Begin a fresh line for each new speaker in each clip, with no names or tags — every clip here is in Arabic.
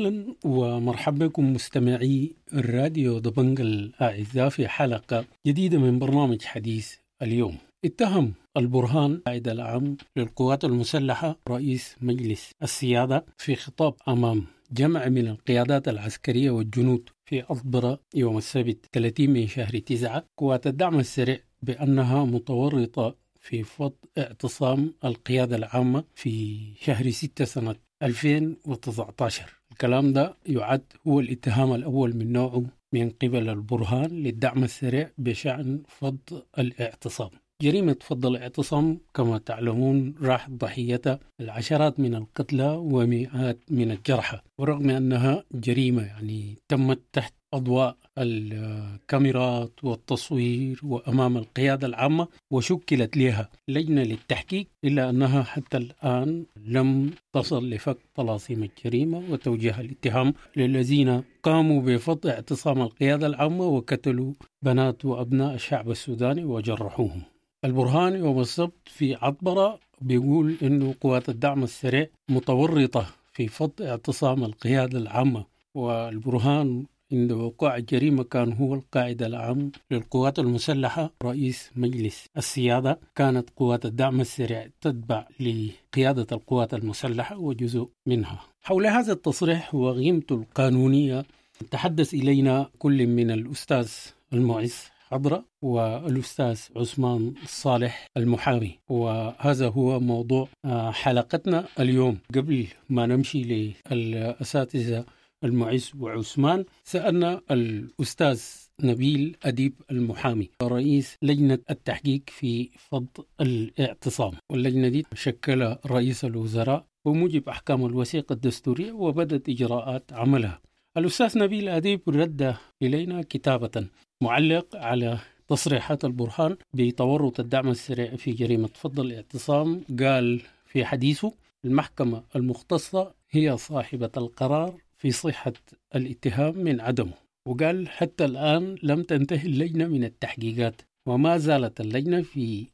أهلا ومرحبا بكم مستمعي الراديو دبنج الأعزاء في حلقة جديدة من برنامج حديث اليوم. اتهم البرهان القائد العام للقوات المسلحة رئيس مجلس السيادة في خطاب أمام جمع من القيادات العسكرية والجنود في أصبرة يوم السبت 30 من شهر 9 قوات الدعم السريع بأنها متورطة في فض اعتصام القيادة العامة في شهر 6 سنة 2019 الكلام ده يعد هو الاتهام الأول من نوعه من قبل البرهان للدعم السريع بشأن فض الاعتصام. جريمة فض الاعتصام كما تعلمون راح ضحيتها العشرات من القتلى ومئات من الجرحى. ورغم أنها جريمة يعني تمت تحت أضواء الكاميرات والتصوير وأمام القيادة العامة وشكلت لها لجنة للتحقيق إلا أنها حتى الآن لم تصل لفك طلاسم الجريمة وتوجيه الاتهام للذين قاموا بفض اعتصام القيادة العامة وقتلوا بنات وأبناء الشعب السوداني وجرحوهم. البرهان يوم السبت في عطبرة بيقول إنه قوات الدعم السريع متورطة في فض اعتصام القيادة العامة والبرهان عند وقوع الجريمة كان هو القائد العام للقوات المسلحة رئيس مجلس السيادة. كانت قوات الدعم السريع تتبع لقيادة القوات المسلحة وجزء منها. حول هذا التصريح وقيمته القانونية تحدث إلينا كل من الأستاذ المعز حضرة والأستاذ عثمان الصالح المحامي. وهذا هو موضوع حلقتنا اليوم. قبل ما نمشي للأساتذة المعز وعثمان سألنا الأستاذ نبيل أديب المحامي رئيس لجنة التحقيق في فض الاعتصام. واللجنة دي شكل رئيس الوزراء بموجب أحكام الوثيقة الدستورية وبدت إجراءات عملها. الأستاذ نبيل أديب رد إلينا كتابة معلق على تصريحات البرهان بتورط الدعم السريع في جريمة فض الاعتصام. قال في حديثه المحكمة المختصة هي صاحبة القرار في صحة الاتهام من عدمه. وقال حتى الآن لم تنتهي اللجنة من التحقيقات وما زالت اللجنة في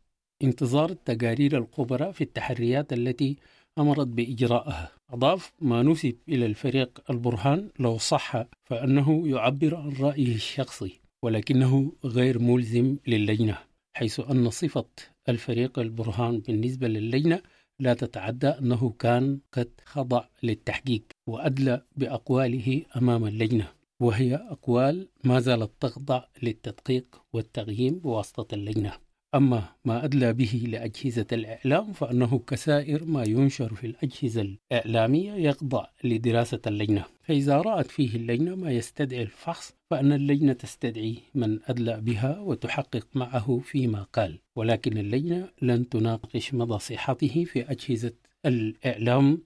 انتظار تقارير الخبراء في التحريات التي أمرت بإجراءها. أضاف ما نسب إلى الفريق البرهان لو صح فأنه يعبر عن رأيه الشخصي ولكنه غير ملزم للجنة حيث أن صفة الفريق البرهان بالنسبة للجنة لا تتعدى أنه كان قد خضع للتحقيق. وأدلى بأقواله أمام اللجنة وهي أقوال ما زالت تخضع للتدقيق والتقييم بواسطة اللجنة. أما ما أدلى به لأجهزة الإعلام فأنه كسائر ما ينشر في الأجهزة الإعلامية يخضع لدراسة اللجنة. فإذا رأت فيه اللجنة ما يستدعي الفحص فأن اللجنة تستدعي من أدلى بها وتحقق معه فيما قال. ولكن اللجنة لن تناقش مدى صحته في أجهزة الإعلام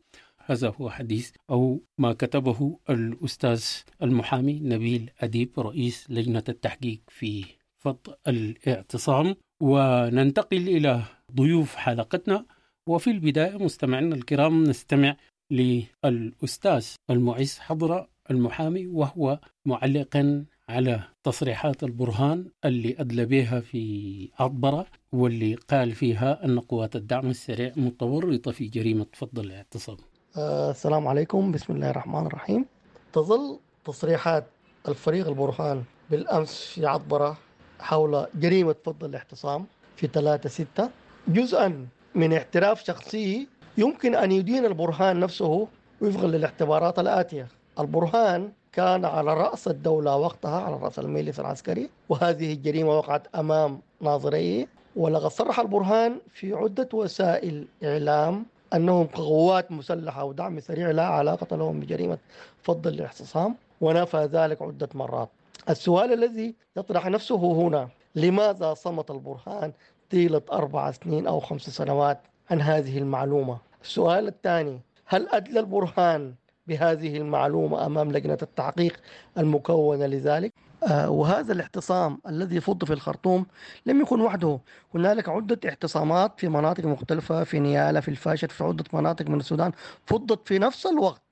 هذا هو حديث أو ما كتبه الأستاذ المحامي نبيل أديب رئيس لجنة التحقيق في فض الاعتصام. وننتقل إلى ضيوف حلقتنا. وفي البداية مستمعينا الكرام نستمع للأستاذ المعز حضرة المحامي وهو معلقا على تصريحات البرهان اللي أدلى بها في عطبرة واللي قال فيها أن قوات الدعم السريع متورطة في جريمة فض الاعتصام.
السلام عليكم. بسم الله الرحمن الرحيم. تظل تصريحات الفريق البرهان بالأمس في عطبرة حول جريمة فض الاعتصام في 3 6 جزءا من اعتراف شخصي يمكن أن يدين البرهان نفسه وفقا للاعتبارات الآتية. البرهان كان على رأس الدولة وقتها على رأس المجلس العسكري وهذه الجريمة وقعت أمام ناظريه ولقد صرح البرهان في عدة وسائل إعلام أنهم قوات مسلحة ودعم سريع لا علاقة لهم بجريمة فض الاعتصام ونفى ذلك عدة مرات. السؤال الذي يطرح نفسه هنا لماذا صمت البرهان طيلة أربع سنين أو خمس سنوات؟ عن هذه المعلومة. السؤال الثاني هل أدلى البرهان بهذه المعلومة أمام لجنة التحقيق المكونة لذلك؟ وهذا الاعتصام الذي فض في الخرطوم لم يكن وحده. هنالك عدة اعتصامات في مناطق مختلفة في نيالا في الفاشر في عدة مناطق من السودان فضت في نفس الوقت.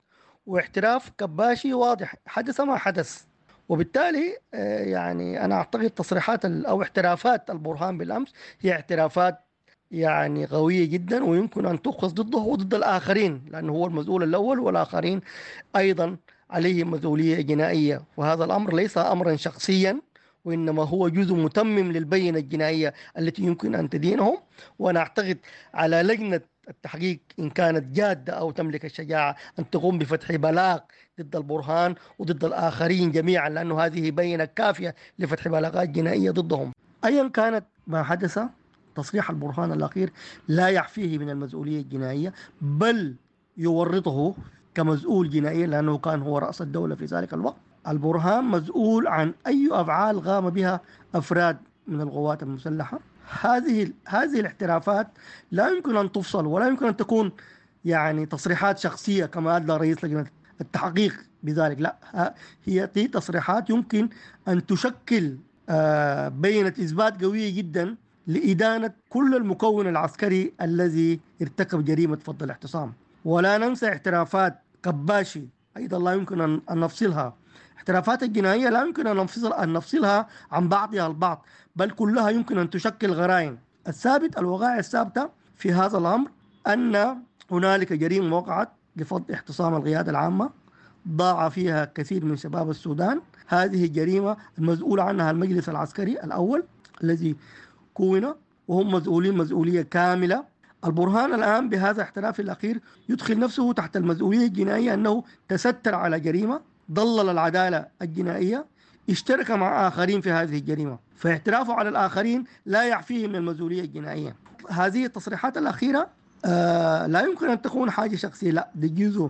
واعتراف كباشي واضح حدث ما حدث. وبالتالي آه، يعني أنا أعتقد تصريحات أو اعترافات البرهان بالأمس هي اعترافات يعني قوية جدا ويمكن أن تؤخذ ضده وضد الآخرين لأنه هو المسؤول الأول والآخرين أيضا عليهم مسؤولية جنائية. وهذا الأمر ليس أمرا شخصيا وإنما هو جزء متمم للبينة الجنائية التي يمكن أن تدينهم. وأنا أعتقد على لجنة التحقيق إن كانت جادة أو تملك الشجاعة أن تقوم بفتح بلاغ ضد البرهان وضد الآخرين جميعا لأنه هذه بينة كافية لفتح بلاغات جنائية ضدهم. أيا كانت ما حدث تصريح البرهان الأخير لا يعفيه من المسؤولية الجنائية بل يورطه كمسؤول جنائيا لأنه كان هو رأس الدولة في ذلك الوقت. البرهان مسؤول عن أي أفعال قام بها أفراد من القوات المسلحة. هذه هذه الاعترافات لا يمكن أن تفصل ولا يمكن أن تكون يعني تصريحات شخصية كما أدلى رئيس لجنة التحقيق بذلك. لا هي تصريحات يمكن أن تشكل آه، بينة إثبات قوية جدا لإدانة كل المكون العسكري الذي ارتكب جريمة فض الاعتصام. ولا ننسى اعترافات كباشي أيضا لا يمكن أن نفصلها. اعترافات الجنائية لا يمكن أن نفصل أن نفصلها عن بعضها البعض بل كلها يمكن أن تشكل غرائم. الثابت الوقائع الثابتة في هذا الأمر أن هنالك جريمة وقعت لفض احتصام القيادة العامة ضاع فيها كثير من شباب السودان. هذه الجريمة المسؤول عنها المجلس العسكري الأول الذي كون وهم مسؤولين مسؤولية كاملة البرهان الآن بهذا الاحتراف الأخير يدخل نفسه تحت المسؤولية الجنائية أنه تستر على جريمة ضلل العدالة الجنائية اشترك مع آخرين في هذه الجريمة. فاعترافه على الآخرين لا يعفيه من المسؤولية الجنائية. هذه التصريحات الأخيرة آه لا يمكن أن تكون حاجة شخصية. لا ده جزء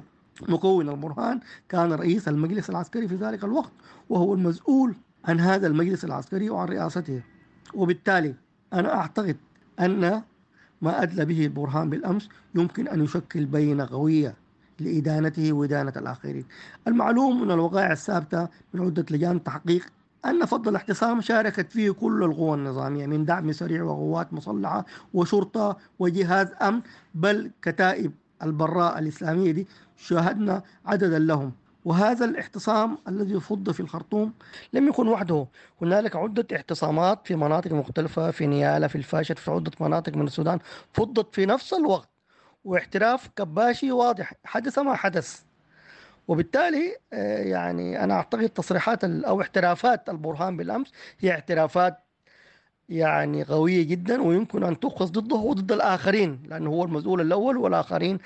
مكون البرهان كان رئيس المجلس العسكري في ذلك الوقت وهو المسؤول عن هذا المجلس العسكري وعن رئاسته. وبالتالي أنا أعتقد أن ما أدلى به البرهان بالأمس يمكن أن يشكل بينة قوية لإدانته وإدانة الآخرين. المعلوم من الوقائع الثابتة من عدة لجان تحقيق أن فضل الاحتسام شاركت فيه كل القوى النظامية من دعم سريع وقوات مسلحة وشرطة وجهاز أمن بل كتائب البراء الإسلامية دي شاهدنا عددا لهم. وهذا الاعتصام الذي فض في الخرطوم لم يكن وحده. هنالك عدة اعتصامات في مناطق مختلفة في نيالا في الفاشر في عدة مناطق من السودان فضت في نفس الوقت. واعتراف كباشي واضح حدث ما حدث. وبالتالي آه، يعني أنا أعتقد تصريحات أو اعترافات البرهان بالأمس هي اعترافات يعني قوية جدا ويمكن أن تؤخذ ضده وضد الآخرين لأنه هو المسؤول الأول والآخرين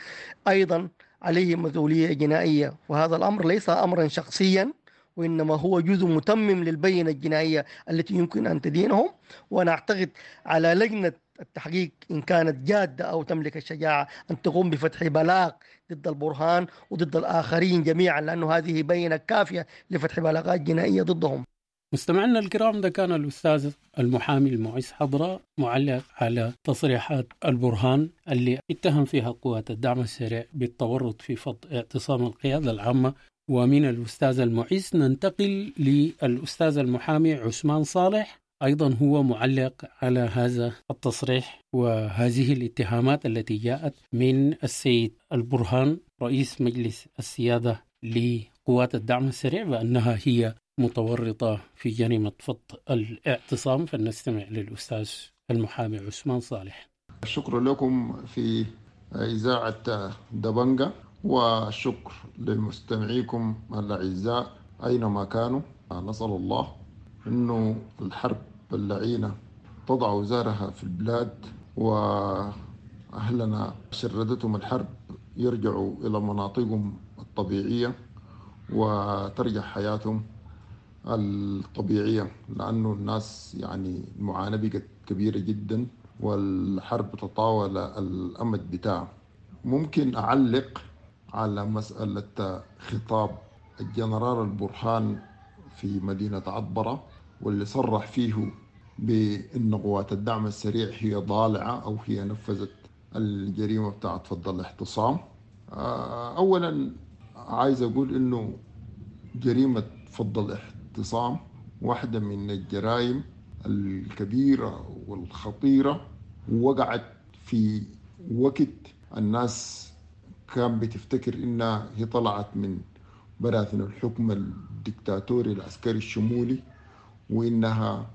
أيضا عليهم مسؤولية جنائية. وهذا الأمر ليس أمرا شخصيا وإنما هو جزء متمم للبينة الجنائية التي يمكن أن تدينهم. وأنا أعتقد على لجنة التحقيق إن كانت جادة أو تملك الشجاعة أن تقوم بفتح بلاغ ضد البرهان وضد الآخرين جميعا لأنه هذه بينة كافية لفتح بلاغات جنائية ضدهم.
مستمعينا الكرام ده كان الأستاذ المحامي المعز حضرة معلق على تصريحات البرهان اللي اتهم فيها قوات الدعم السريع بالتورط في فض اعتصام القيادة العامة. ومن الأستاذ المعز ننتقل للأستاذ المحامي عثمان صالح. أيضا هو معلق على هذا التصريح وهذه الاتهامات التي جاءت من السيد البرهان رئيس مجلس السيادة لقوات الدعم السريع بأنها هي متورطة في جريمة فض الاعتصام فلنستمع للأستاذ المحامي عثمان صالح.
شكرا لكم في إذاعة دبنجة والشكر لمستمعيكم الأعزاء أينما كانوا. نسأل الله أنه الحرب اللعينة تضع وزارها في البلاد وأهلنا شردتهم الحرب يرجعوا إلى مناطقهم الطبيعية وترجع حياتهم الطبيعية لأنه الناس يعني المعاناة بقت كبيرة جدا والحرب تطاول الأمد بتاعه. ممكن أعلق على مسألة خطاب الجنرال البرهان في مدينة عطبرة واللي صرح فيه بأن قوات الدعم السريع هي ضالعة أو هي نفذت الجريمة بتاعت فض الاحتصام. آه، أولا عايز أقول أنه جريمة فض الاحتصام واحدة من الجرائم الكبيرة والخطيرة وقعت في وقت الناس كان بتفتكر إنها هي طلعت من براثن الحكم الدكتاتوري العسكري الشمولي وإنها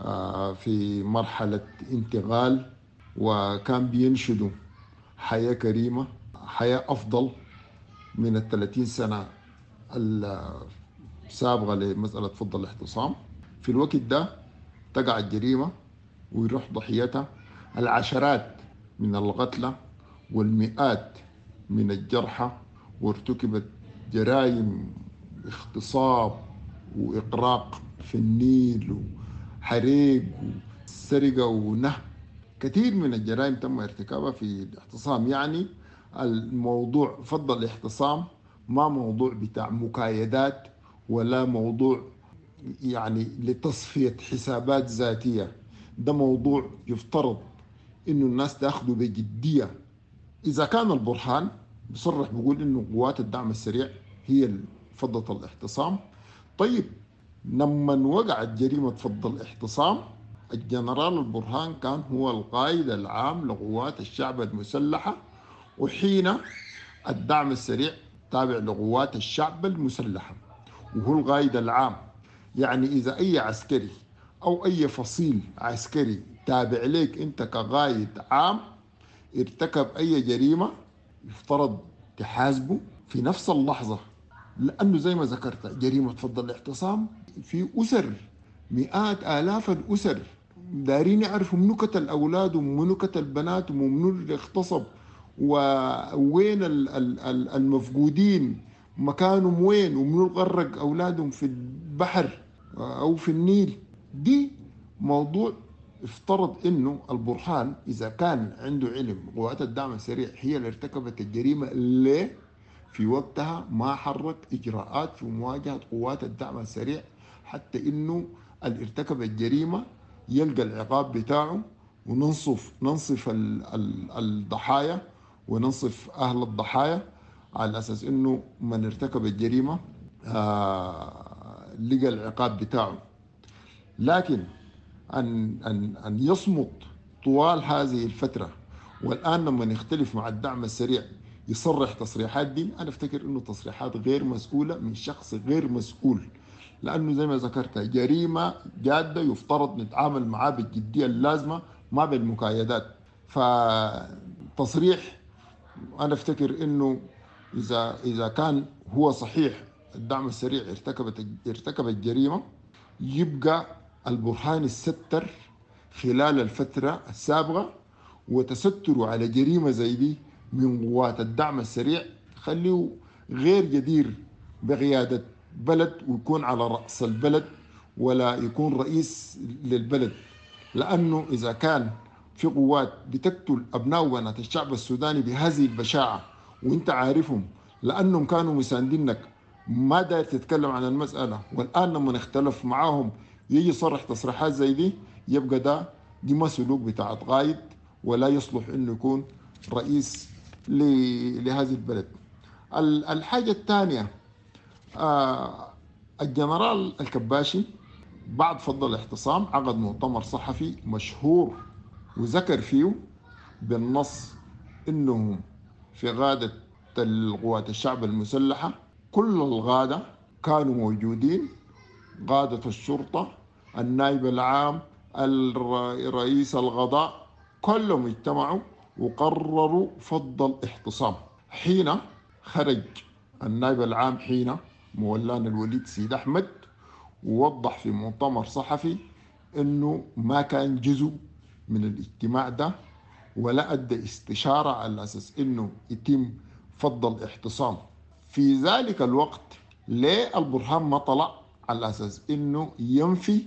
آه، في مرحلة انتقال وكان بينشدوا حياة كريمة حياة أفضل من الثلاثين سنة السابقة لمسألة فض الاحتصام. في الوقت ده تقع الجريمة ويروح ضحيتها العشرات من القتلى والمئات من الجرحى وارتكبت جرائم اغتصاب وإقراق في النيل وحريق وسرقة ونهب. كثير من الجرائم تم ارتكابها في الاعتصام يعني الموضوع فضل الاعتصام ما موضوع بتاع مكايدات ولا موضوع يعني لتصفية حسابات ذاتية. ده موضوع يفترض إنه الناس تأخذه بجدية. إذا كان البرهان بصرح بيقول إنه قوات الدعم السريع هي فضة الاعتصام طيب لما وقعت جريمة فض الاعتصام الجنرال البرهان كان هو القائد العام لقوات الشعب المسلحة وحين الدعم السريع تابع لقوات الشعب المسلحة. وهو القائد العام. يعني إذا أي عسكري أو أي فصيل عسكري تابع لك أنت كقائد عام ارتكب أي جريمة يفترض تحاسبه في نفس اللحظة. لأنه زي ما ذكرت جريمة فضل الاعتصام في أسر مئات آلاف الأسر. دارين يعرفوا منو قتل الأولاد ومنو قتل البنات ومنو اللي اغتصب ووين المفقودين. مكانهم وين ومنو غرق أولادهم في البحر أو في النيل. دي موضوع افترض إنه البرهان إذا كان عنده علم قوات الدعم السريع هي اللي ارتكبت الجريمة ليه؟ في وقتها ما حرك إجراءات في مواجهة قوات الدعم السريع حتى إنه اللي ارتكب الجريمة يلقى العقاب بتاعه وننصف ننصف الضحايا وننصف أهل الضحايا. على أساس إنه من ارتكب الجريمة آه لقى العقاب بتاعه. لكن ان ان أن يصمت طوال هذه الفترة والآن لما يختلف مع الدعم السريع يصرح تصريحات دي أنا أفتكر إنه تصريحات غير مسؤولة من شخص غير مسؤول. لأنه زي ما ذكرت جريمة جادة يفترض نتعامل معاه بالجدية اللازمة ما بالمكايدات. فتصريح أنا أفتكر إنه إذا إذا كان هو صحيح الدعم السريع ارتكبت ارتكب الجريمه يبقى البرهان الستر خلال الفترة السابقة وتستره على جريمة زي دي من قوات الدعم السريع خليه غير جدير بقيادة بلد ويكون على رأس البلد ولا يكون رئيس للبلد. لأنه إذا كان في قوات بتقتل أبناء وبنات الشعب السوداني بهذه البشاعة وانت عارفهم لأنهم كانوا مساندينك ما داير تتكلم عن المسألة. والآن لما نختلف معاهم يجي يصرح تصريحات زي دي يبقى ده دي ما سلوك بتاع قائد ولا يصلح إنه يكون رئيس لهذه البلد. الحاجة الثانية آه الجنرال الكباشي بعد فضل الاعتصام عقد مؤتمر صحفي مشهور وذكر فيه بالنص انهم في غادة القوات الشعب المسلحة. كل الغادة كانوا موجودين. قادة الشرطة النائب العام رئيس القضاء كلهم اجتمعوا وقرروا فض الاحتصام. حين خرج النائب العام حين مولانا الوليد سيد أحمد ووضح في مؤتمر صحفي أنه ما كان جزء من الاجتماع ده. ولا أدى استشارة على أساس أنه يتم فضل احتصام في ذلك الوقت ليه البرهان ما طلع على أساس أنه ينفي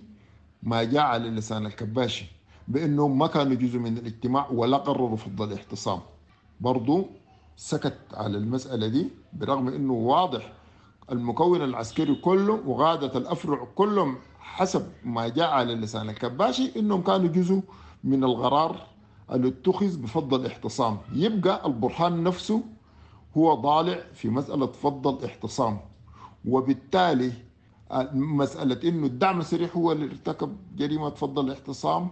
ما جاء على لسان الكباشي بأنه ما كانوا جزء من الاجتماع ولا قرروا فضل الاحتصام. برضو سكت على المسألة دي برغم أنه واضح المكون العسكري كله وغادة الأفرع كلهم حسب ما جاء على لسان الكباشي إنهم كانوا جزء من القرار اللي اتخذ بفضل الاحتصام. يبقى البرهان نفسه هو ضالع في مسألة فضل الاحتصام. وبالتالي مسألة إنه الدعم السريع هو اللي ارتكب جريمة فض الاعتصام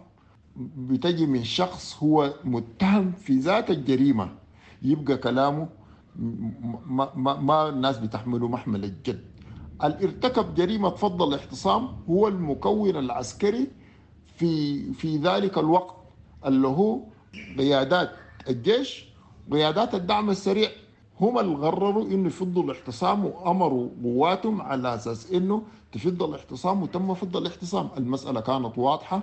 بتجي من شخص هو متهم في ذات الجريمة. يبقى كلامه ما, ما, ما الناس بتحمله محمل الجد. اللي ارتكب جريمة فض الاعتصام هو المكون العسكري في في ذلك الوقت. اللي هو قيادات الجيش قيادات الدعم السريع. هم اللي قرروا إنه يفضوا الاعتصام وأمروا قواتهم على أساس إنه تفض الاعتصام وتم فض الاعتصام المسألة كانت واضحة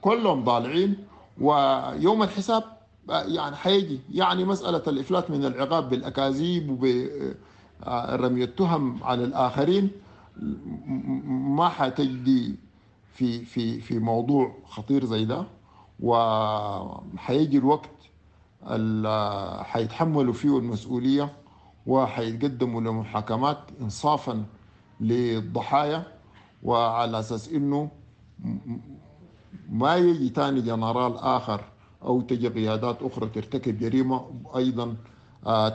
كلهم ضالعين ويوم الحساب يعني حيجي. يعني مسألة الإفلات من العقاب بالأكاذيب وبرمي التهم على الآخرين. ما حتجدي في في في موضوع خطير زي ده. وحيجي الوقت اللي حيتحملوا فيه المسؤولية وحيتقدموا لمحاكمات انصافا للضحايا وعلى أساس إنه ما يجي تاني جنرال آخر أو تجي قيادات أخرى ترتكب جريمة أيضا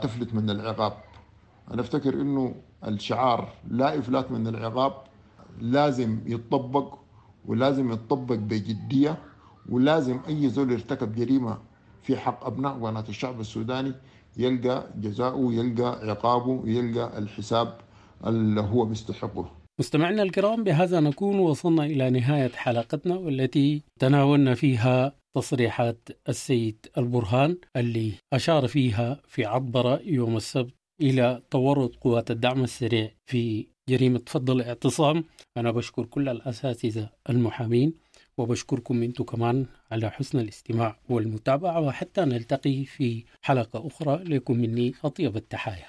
تفلت من العقاب. أنا أفتكر إنه الشعار لا إفلات من العقاب لازم يتطبق ولازم يتطبق بجدية ولازم أي زول يرتكب جريمة في حق أبناء قناة الشعب السوداني يلقى جزاؤه يلقى عقابه يلقى الحساب اللي هو بيستحقه
مستمعينا الكرام بهذا نكون وصلنا إلى نهاية حلقتنا والتي تناولنا فيها تصريحات السيد البرهان اللي أشار فيها في عبر يوم السبت إلى تورط قوات الدعم السريع في جريمة فض الاعتصام. أنا بشكر كل الأساتذة المحامين. وبشكركم أنتم كمان على حسن الاستماع والمتابعة وحتى نلتقي في حلقة أخرى لكم مني أطيب التحايا.